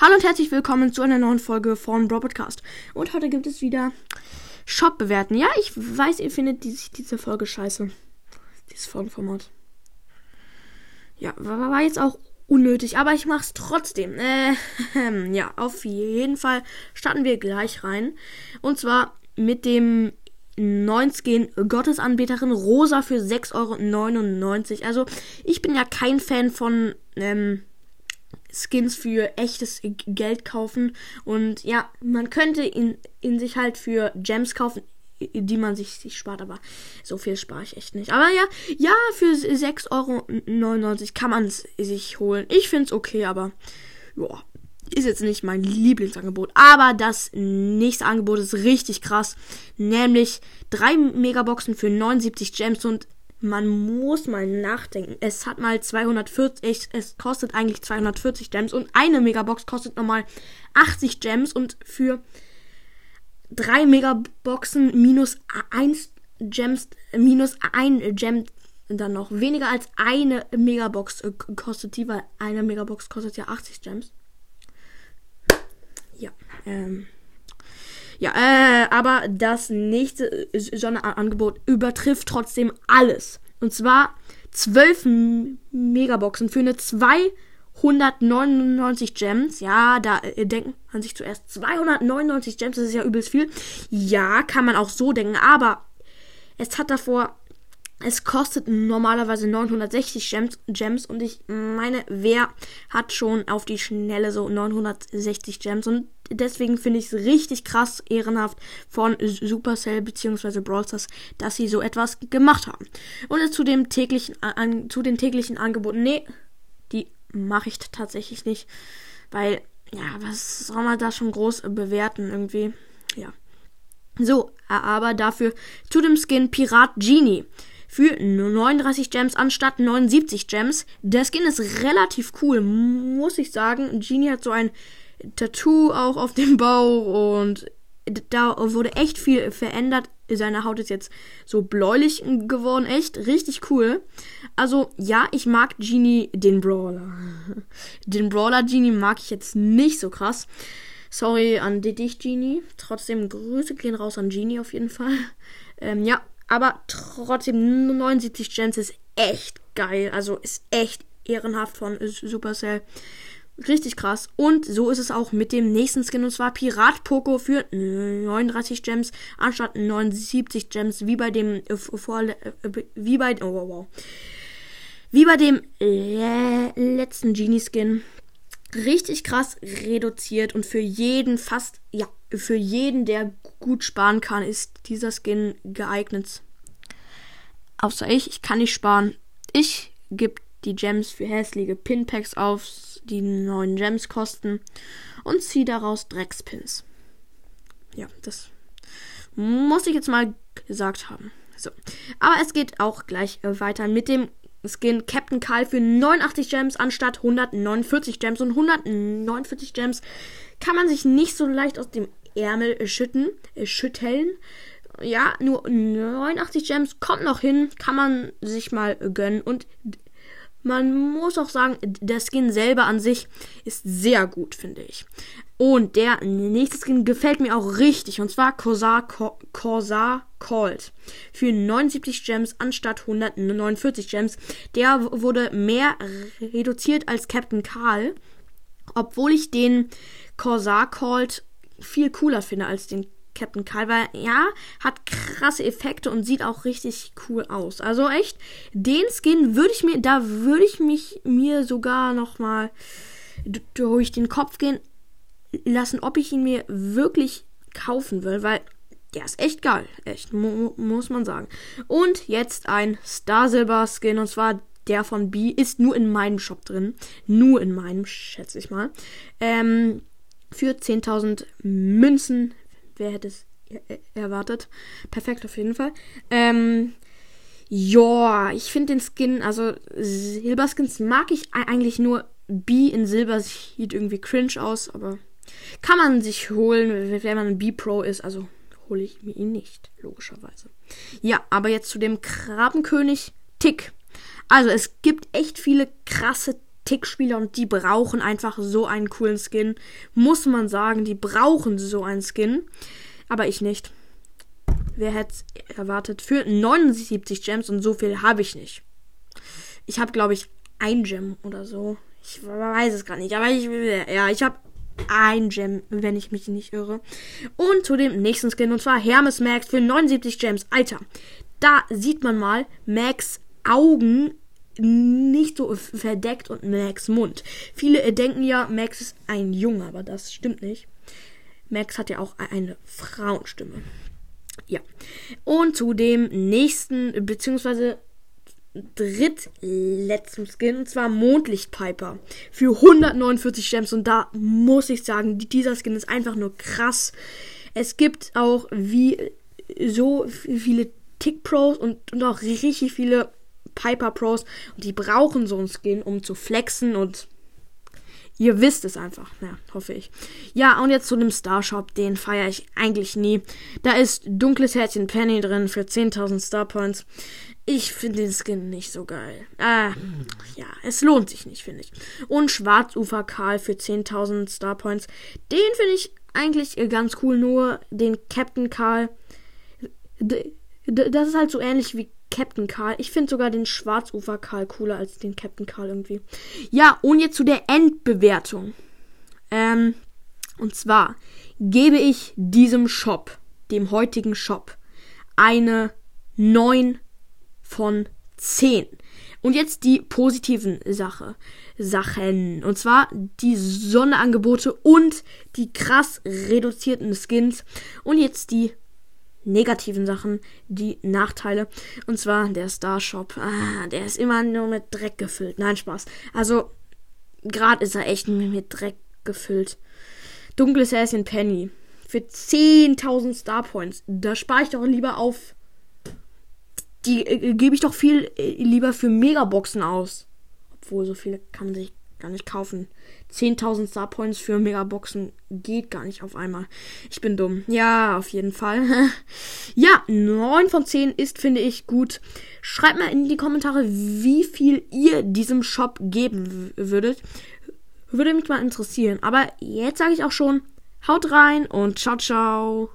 Hallo und herzlich willkommen zu einer neuen Folge von Bro Podcast. Und heute gibt es wieder Shop bewerten. Ja, ich weiß, ihr findet die, diese Folge scheiße. Dieses Folgenformat. Ja, war, jetzt auch unnötig, aber ich mach's trotzdem. Äh, ja, auf jeden Fall starten wir gleich rein. Und zwar mit dem 9 Skin Gottesanbeterin Rosa für 6,99 Euro. Also, ich bin ja kein Fan von ähm, Skins für echtes Geld kaufen. Und ja, man könnte ihn in sich halt für Gems kaufen, die man sich, sich spart, aber so viel spare ich echt nicht. Aber ja, ja, für 6,99 Euro kann man es sich holen. Ich finde es okay, aber ja, ist jetzt nicht mein Lieblingsangebot. Aber das nächste Angebot ist richtig krass. Nämlich drei Megaboxen für 79 Gems und man muss mal nachdenken. Es hat mal 240, es kostet eigentlich 240 Gems und eine Megabox kostet nochmal 80 Gems und für drei Megaboxen minus 1 Gems, minus ein Gem dann noch weniger als eine Megabox äh, kostet die, weil eine Megabox kostet ja 80 Gems. Ja, ähm. Ja, äh, aber das nächste Sonderangebot übertrifft trotzdem alles. Und zwar 12 Megaboxen für eine 299 Gems. Ja, da äh, denkt man sich zuerst 299 Gems, das ist ja übelst viel. Ja, kann man auch so denken, aber es hat davor es kostet normalerweise 960 Gems, Gems und ich meine, wer hat schon auf die Schnelle so 960 Gems und deswegen finde ich es richtig krass ehrenhaft von Supercell bzw. Brawl Stars, dass sie so etwas gemacht haben. Und zu dem täglichen an, zu den täglichen Angeboten, nee, die mache ich tatsächlich nicht, weil ja, was soll man da schon groß bewerten irgendwie? Ja. So, aber dafür zu dem Skin Pirat Genie für 39 Gems anstatt 79 Gems. Der Skin ist relativ cool, muss ich sagen. Genie hat so ein Tattoo auch auf dem Bauch und da wurde echt viel verändert. Seine Haut ist jetzt so bläulich geworden. Echt richtig cool. Also, ja, ich mag Genie, den Brawler. Den Brawler Genie mag ich jetzt nicht so krass. Sorry an dich, Genie. Trotzdem Grüße gehen raus an Genie auf jeden Fall. Ähm, ja, aber trotzdem 79 Gems ist echt geil. Also ist echt ehrenhaft von Supercell. Richtig krass. Und so ist es auch mit dem nächsten Skin. Und zwar Pirat Poco für 39 Gems anstatt 79 Gems. Wie bei dem äh, vor, äh, wie bei oh, wow, wow. Wie bei dem äh, letzten Genie Skin. Richtig krass reduziert und für jeden fast, ja, für jeden, der gut sparen kann, ist dieser Skin geeignet. Außer ich, ich kann nicht sparen. Ich gebe die Gems für hässliche Pinpacks auf, die neuen Gems kosten und ziehe daraus Dreckspins. Ja, das muss ich jetzt mal gesagt haben. So. Aber es geht auch gleich weiter mit dem Skin Captain Karl für 89 Gems anstatt 149 Gems. Und 149 Gems kann man sich nicht so leicht aus dem Ärmel schütten, äh, schütteln. Ja, nur 89 Gems kommt noch hin, kann man sich mal gönnen. Und man muss auch sagen, der Skin selber an sich ist sehr gut, finde ich. Und der nächste Skin gefällt mir auch richtig. Und zwar Corsair, Corsair Cold. Für 79 Gems anstatt 149 Gems. Der wurde mehr reduziert als Captain Karl. Obwohl ich den Corsair Cold viel cooler finde als den Captain weil ja, hat krasse Effekte und sieht auch richtig cool aus. Also echt, den Skin würde ich mir, da würde ich mich mir sogar noch mal durch den Kopf gehen lassen, ob ich ihn mir wirklich kaufen will, weil der ist echt geil, echt mu muss man sagen. Und jetzt ein Star Silver Skin und zwar der von B ist nur in meinem Shop drin, nur in meinem, schätze ich mal. Ähm, für 10.000 Münzen. Wer hätte es erwartet? Perfekt auf jeden Fall. Ähm, ja, ich finde den Skin, also Silberskins mag ich eigentlich nur. B in Silber sieht irgendwie cringe aus, aber kann man sich holen, wenn man ein B-Pro ist. Also hole ich mir ihn nicht, logischerweise. Ja, aber jetzt zu dem Krabbenkönig Tick. Also es gibt echt viele krasse Tick-Spieler und die brauchen einfach so einen coolen Skin. Muss man sagen, die brauchen so einen Skin. Aber ich nicht. Wer hätte erwartet? Für 79 Gems und so viel habe ich nicht. Ich habe, glaube ich, ein Gem oder so. Ich weiß es gerade nicht. Aber ich, ja, ich habe ein Gem, wenn ich mich nicht irre. Und zu dem nächsten Skin, und zwar Hermes Max für 79 Gems. Alter, da sieht man mal Max Augen nicht so verdeckt und Max Mund. Viele denken ja, Max ist ein Junge, aber das stimmt nicht. Max hat ja auch eine Frauenstimme. Ja. Und zu dem nächsten, beziehungsweise drittletzten Skin, und zwar Mondlichtpiper. Für 149 Gems. Und da muss ich sagen, dieser Skin ist einfach nur krass. Es gibt auch wie so viele Tick Pros und, und auch richtig viele Piper Pros. Und die brauchen so einen Skin, um zu flexen und Ihr wisst es einfach, ja, hoffe ich. Ja, und jetzt zu dem Starshop, den feiere ich eigentlich nie. Da ist dunkles Herzchen Penny drin für 10.000 Star Points. Ich finde den Skin nicht so geil. Ah, ja, es lohnt sich nicht, finde ich. Und Schwarzufer Karl für 10.000 Star Points. Den finde ich eigentlich ganz cool, nur den Captain Karl. Das ist halt so ähnlich wie Captain Karl. Ich finde sogar den Schwarzufer Karl cooler als den Captain Karl irgendwie. Ja, und jetzt zu der Endbewertung. Ähm, und zwar gebe ich diesem Shop, dem heutigen Shop, eine 9 von 10. Und jetzt die positiven Sache, Sachen. Und zwar die Sonderangebote und die krass reduzierten Skins. Und jetzt die negativen Sachen, die Nachteile. Und zwar der Starshop. Ah, der ist immer nur mit Dreck gefüllt. Nein, Spaß. Also, gerade ist er echt mit Dreck gefüllt. Dunkles Häschen Penny. Für 10.000 Star Points. Da spare ich doch lieber auf. Die äh, gebe ich doch viel äh, lieber für Megaboxen aus. Obwohl, so viele kann man sich gar nicht kaufen. 10.000 Star Points für Megaboxen geht gar nicht auf einmal. Ich bin dumm. Ja, auf jeden Fall. ja, 9 von 10 ist, finde ich, gut. Schreibt mal in die Kommentare, wie viel ihr diesem Shop geben würdet. Würde mich mal interessieren. Aber jetzt sage ich auch schon, haut rein und ciao, ciao.